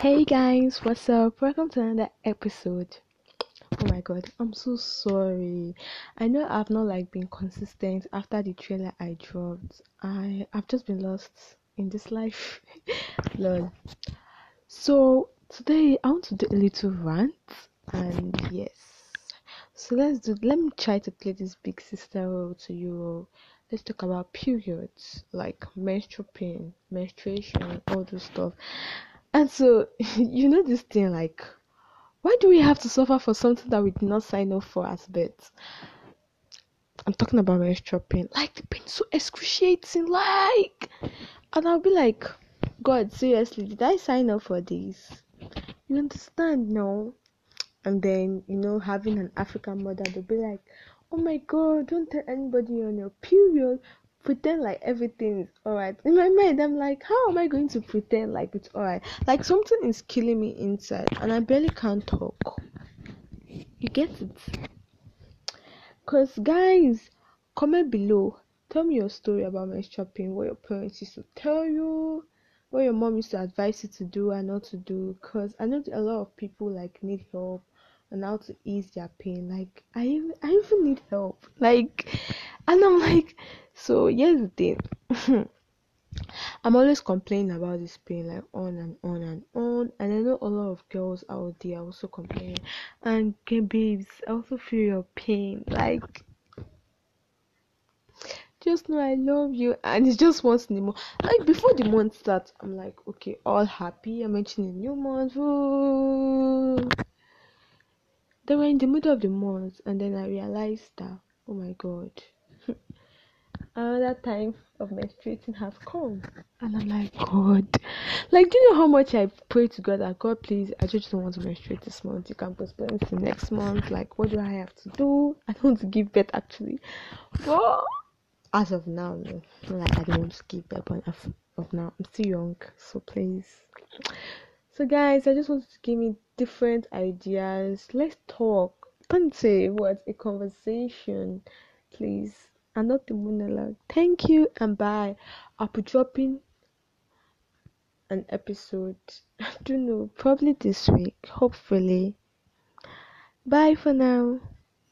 Hey guys, what's up? Welcome to another episode. Oh my god, I'm so sorry. I know I've not like been consistent after the trailer I dropped. I I've just been lost in this life. Lol. So today I want to do a little rant and yes. So let's do let me try to play this big sister role to you. all Let's talk about periods like menstrual pain, menstruation, all those stuff. And so, you know, this thing like, why do we have to suffer for something that we did not sign up for as birth? I'm talking about menstrual pain. Like, the pain so excruciating. Like, and I'll be like, God, seriously, did I sign up for this? You understand? No. And then, you know, having an African mother, they'll be like, oh my God, don't tell anybody on your period pretend like everything is alright. In my mind, I'm like, how am I going to pretend like it's alright? Like something is killing me inside, and I barely can't talk. You get it? Cause guys, comment below. Tell me your story about menstrual pain. What your parents used to tell you, what your mom used to advise you to do and not to do. Cause I know a lot of people like need help on how to ease their pain. Like I even I even need help. Like and I'm like so here's the thing. I'm always complaining about this pain, like on and on and on. And I know a lot of girls out there also complaining. And get babes, I also feel your pain. Like just know I love you and it's just once in a month. Like before the month starts, I'm like, okay, all happy. I'm mentioning a new month. Ooh. Then we're in the middle of the month and then I realized that oh my god another time of menstruating has come. And i'm like god. Like do you know how much i pray to god that god please i just don't want to menstruate this month. You can postpone it to next month. Like what do i have to do? I don't want to give birth actually. But as of now no. Like i don't want to give birth but as of now i'm still young. So please. So guys i just wanted to give me different ideas. Let's talk. Don't say what a conversation please and not the monologue. Thank you and bye. I'll be dropping an episode. I don't know, probably this week, hopefully. Bye for now.